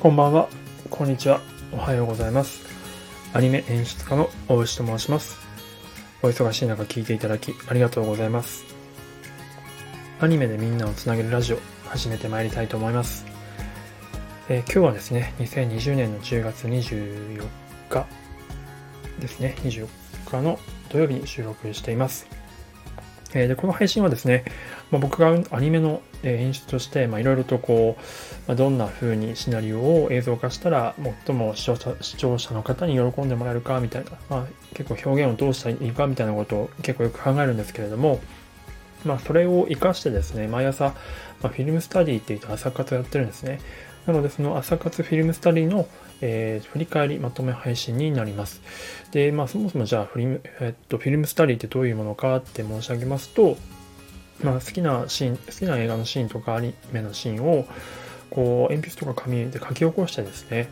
こんばんは、こんにちは、おはようございます。アニメ演出家の大牛と申します。お忙しい中聞いていただきありがとうございます。アニメでみんなをつなげるラジオ、始めてまいりたいと思います。えー今日はですね、2020年の10月24日ですね、24日の土曜日に収録しています。えーでこの配信はですね、まあ、僕がアニメのえ演出として、まあ、いろいろとこう、まあ、どんな風にシナリオを映像化したら最も視聴者視聴者の方に喜んでもらえるかみたいな、まあ、結構表現をどうしたらいいかみたいなことを結構よく考えるんですけれども、まあ、それを活かしてですね毎朝、まあ、フィルムスタディっていうと朝活をやってるんですね。なのでその朝活フィルムスタディの、えー振り返りまとめ配信になります。でまあそもそもじゃあフィルム、えっと、フィルムスタディってどういうものかって申し上げますとまあ、好きなシーン好きな映画のシーンとかアニメのシーンをこう鉛筆とか紙で書き起こしてですね。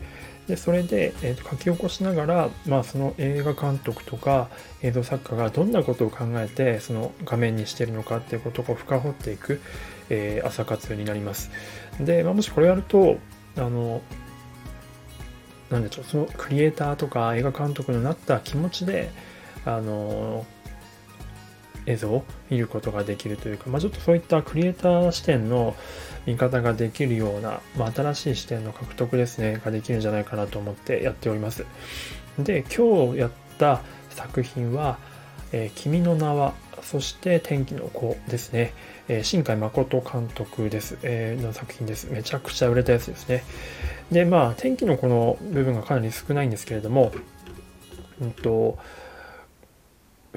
でそれで、えーと書き起こしながら、まあ、その映画監督とか映像作家がどんなことを考えてその画面にしているのかっていうことを深掘っていく、えー朝活になります。で、まあ、もしこれやるとあのなんでしょうそのクリエイターとか映画監督になった気持ちであの映像を見ることができるというか、まあ、ちょっとそういったクリエイター視点の見方ができるような、まあ、新しい視点の獲得ですねができるんじゃないかなと思ってやっております。で今日やった作品は「えー君の名は」そして「天気の子」ですね、えー新海誠監督です、えーの作品です。めちゃくちゃ売れたやつですね。でまあ天気の子の部分がかなり少ないんですけれどもうんと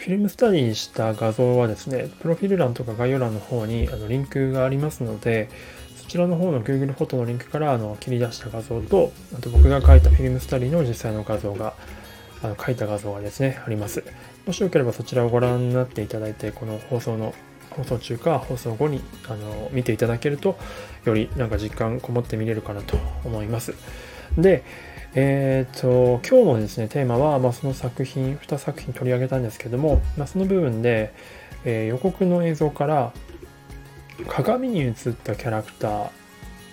フィルムスタディにした画像はですね、プロフィール欄とか概要欄の方にあのリンクがありますので、そちらの方の Google フォトのリンクからあの切り出した画像と、あと僕が描いたフィルムスタディの実際の画像が、あの描いた画像がですね、あります。もしよければそちらをご覧になっていただいて、この放送の放送中か放送後にあの見ていただけると、よりなんか実感こもって見れるかなと思います。で、えー、と今日のですねテーマは、まあ、その作品2作品取り上げたんですけども、まあ、その部分で、えー予告の映像から鏡に映ったキャラクター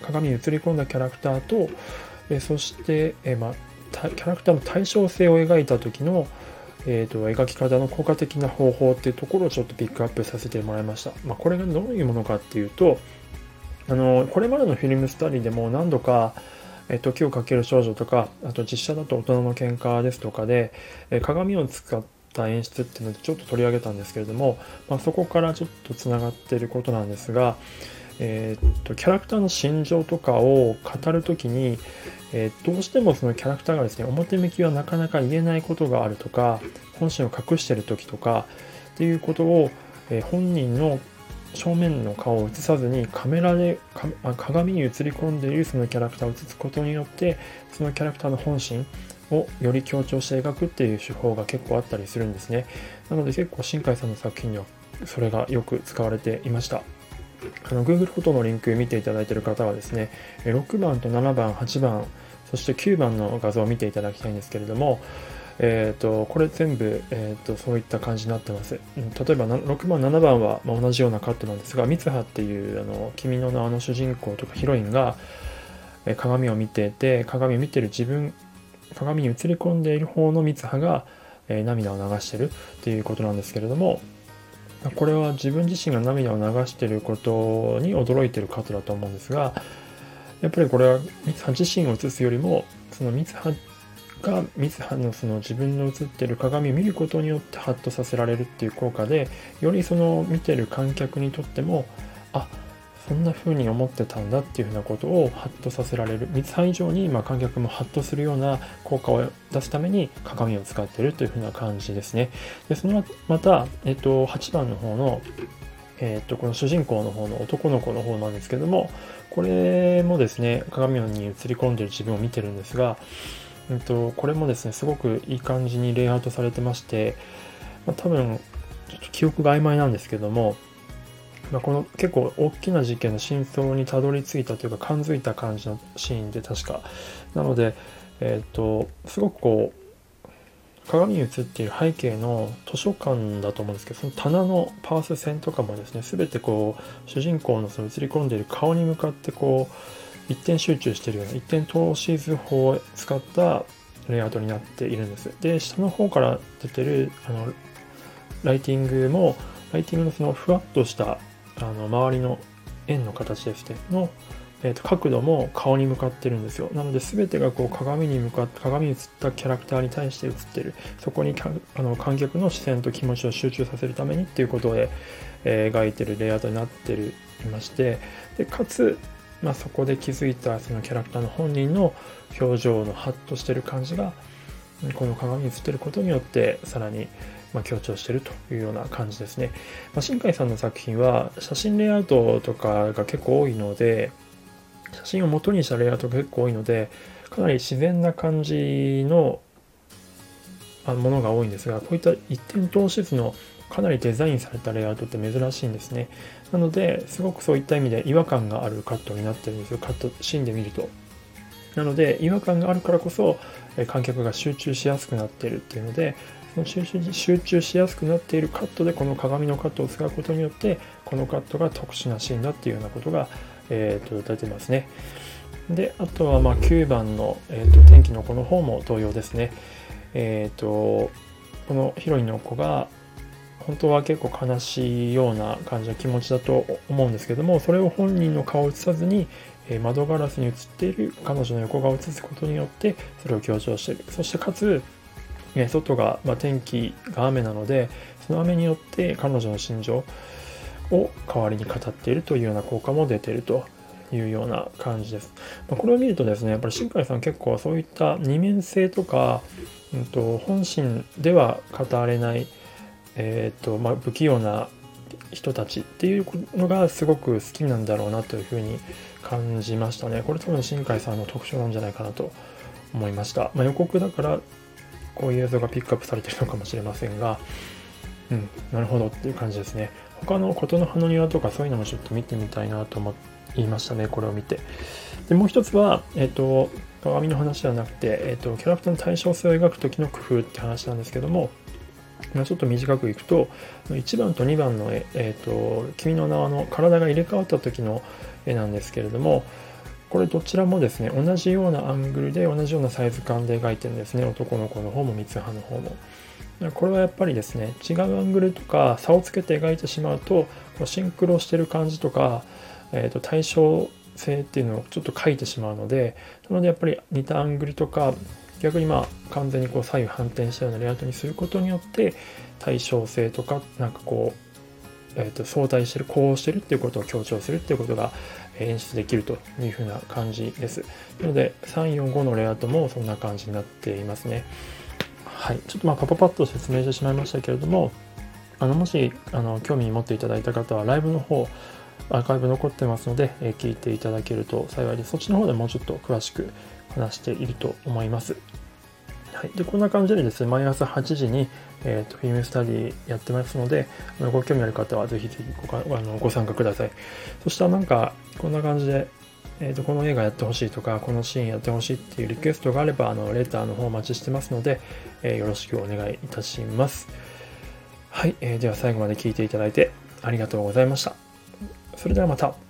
鏡に映り込んだキャラクターと、えーそして、えーまあ、キャラクターの対称性を描いた時の、えー、と描き方の効果的な方法っていうところをちょっとピックアップさせてもらいました、まあ、これがどういうものかっていうとあのこれまでのフィルムスタディでも何度かえ、時をかける少女とか、あと実写だと大人の喧嘩ですとかで、え鏡を使った演出っていうのでちょっと取り上げたんですけれども、まあ、そこからちょっとつながっていることなんですが、えーっと、キャラクターの心情とかを語るときに、えーどうしてもそのキャラクターがですね、表向きはなかなか言えないことがあるとか、本心を隠してる時とか、っていうことを、えー本人の正面の顔を映さずにカメラで鏡に映り込んでいるそのキャラクターを映すことによってそのキャラクターの本心をより強調して描くっていう手法が結構あったりするんですね。なので結構新海さんの作品にはそれがよく使われていました。あの Google フォトのリンク見ていただいている方はですね6番と7番8番そして9番の画像を見ていただきたいんですけれどもえー、とこれ全部、えー、とそういった感じになってます、例えば6番7番は、まあ同じようなカットなんですが三葉っていうあの君の名の主人公とかヒロインが、え鏡を見てて鏡を見てる自分鏡に映り込んでいる方の三葉が、えー涙を流してるっていうことなんですけれどもこれは自分自身が涙を流していることに驚いているカットだと思うんですがやっぱりこれは三葉自身を映すよりもその三葉が三葉のその自分の映ってる鏡を見ることによってハッとさせられるっていう効果でよりその見てる観客にとってもあそんな風に思ってたんだっていうふうなことをハッとさせられる。三葉以上にまあ観客もハッとするような効果を出すために鏡を使ってるというふうな感じですね。でそのまた、えっと、8番の方のえー、とこの主人公の方の男の子の方なんですけどもこれもですね鏡に映り込んでる自分を見てるんですが、うん、とこれもですねすごくいい感じにレイアウトされてまして、まあ、多分ちょっと記憶が曖昧なんですけども、まあ、この結構大きな事件の真相にたどり着いたというか感づいた感じのシーンで確か。なので、えっ、とすごくこう鏡に映っている背景の図書館だと思うんですけどその棚のパース線とかもですね全てこう主人公のその映り込んでいる顔に向かってこう、一点集中しているような一点投資図法を使ったレイアウトになっているんです。で、下の方から出てるあのライティングも、ライティングのそのふわっとしたあの周りの円の形ですね、の、えー、と角度も顔に向かってるんですよ。なので全てがこう鏡に向かって、鏡に映ったキャラクターに対して映ってる。そこにあの観客の視線と気持ちを集中させるためにっていうことで、えー、描いてるレイアウトになってるいまして、でかつ、まあ、そこで気づいたそのキャラクターの本人の表情のハッとしてる感じがこの鏡に映ってることによってさらにま強調してるというような感じですね。まあ、新海さんの作品は写真レイアウトとかが結構多いので写真を元にしたレイアウトが結構多いのでかなり自然な感じのものが多いんですがこういった一点投資図のかなりデザインされたレイアウトって珍しいんですね。なので、すごくそういった意味で違和感があるカットになってるんですよ。カットシーンで見ると。なので、違和感があるからこそ、観客が集中しやすくなってるっていうので、その集中集中しやすくなっているカットで、この鏡のカットを使うことによって、このカットが特殊なシーンだっていうようなことが、えー、と出てますね。で、あとはま9番の、えーと、天気の子の方も同様ですね。えっ、ー、と、このヒロインの子が、本当は結構悲しいような感じの気持ちだと思うんですけどもそれを本人の顔を映さずに窓ガラスに映っている彼女の横顔を映すことによってそれを強調しているそしてかつ外が、まあ、天気が雨なのでその雨によって彼女の心情を代わりに語っているというような効果も出ているというような感じです。まあ、これを見るとですね、やっぱり新海さん結構そういった二面性とか、うんと本心では語れないえーとまあ、不器用な人たちっていうのがすごく好きなんだろうなというふうに感じましたね。これ多分新海さんの特徴なんじゃないかなと思いました。まあ、予告だからこういう映像がピックアップされてるのかもしれませんが、うん、なるほどっていう感じですね。他の琴の葉の庭とかそういうのもちょっと見てみたいなと思いましたね、これを見て。で、もう一つは、えっ、ー、と、鏡の話ではなくて、えっ、ー、と、キャラクターの対称性を描く時の工夫って話なんですけども、まあ、ちょっと短くいくと1番と2番の、えーと、君の名はの体が入れ替わった時の絵なんですけれどもこれどちらもですね同じようなアングルで同じようなサイズ感で描いてるんですね。男の子の方も三葉の方も。これはやっぱりですね違うアングルとか差をつけて描いてしまうとシンクロしてる感じとか、えー、と対称性っていうのをちょっと書いてしまうのでなのでやっぱり似たアングルとか逆にまあ完全にこう左右反転したようなレイアウトにすることによって対称性とかなんかこう、えー、と相対してるこうしてるっていうことを強調するっていうことが演出できるというふうな感じです。なので345のレイアウトもそんな感じになっていますね。はい。ちょっとまあパパパッと説明してしまいましたけれどもあのもしあの興味持っていただいた方はライブの方アーカイブ残ってますので、え、聞いていただけると幸いです。そっちの方でもうちょっと詳しく話していると思います。はい、でこんな感じでですね、毎朝8時に、えーと、フィルムスタディやってますので、あのご興味ある方はぜひぜひごかあのご参加ください。そしたらなんか、こんな感じで、えーと、この映画やってほしいとか、このシーンやってほしいっていうリクエストがあれば、あのレターの方お待ちしてますので、えー、よろしくお願いいたします。はい、えー、では最後まで聞いていただいてありがとうございました。それではまた。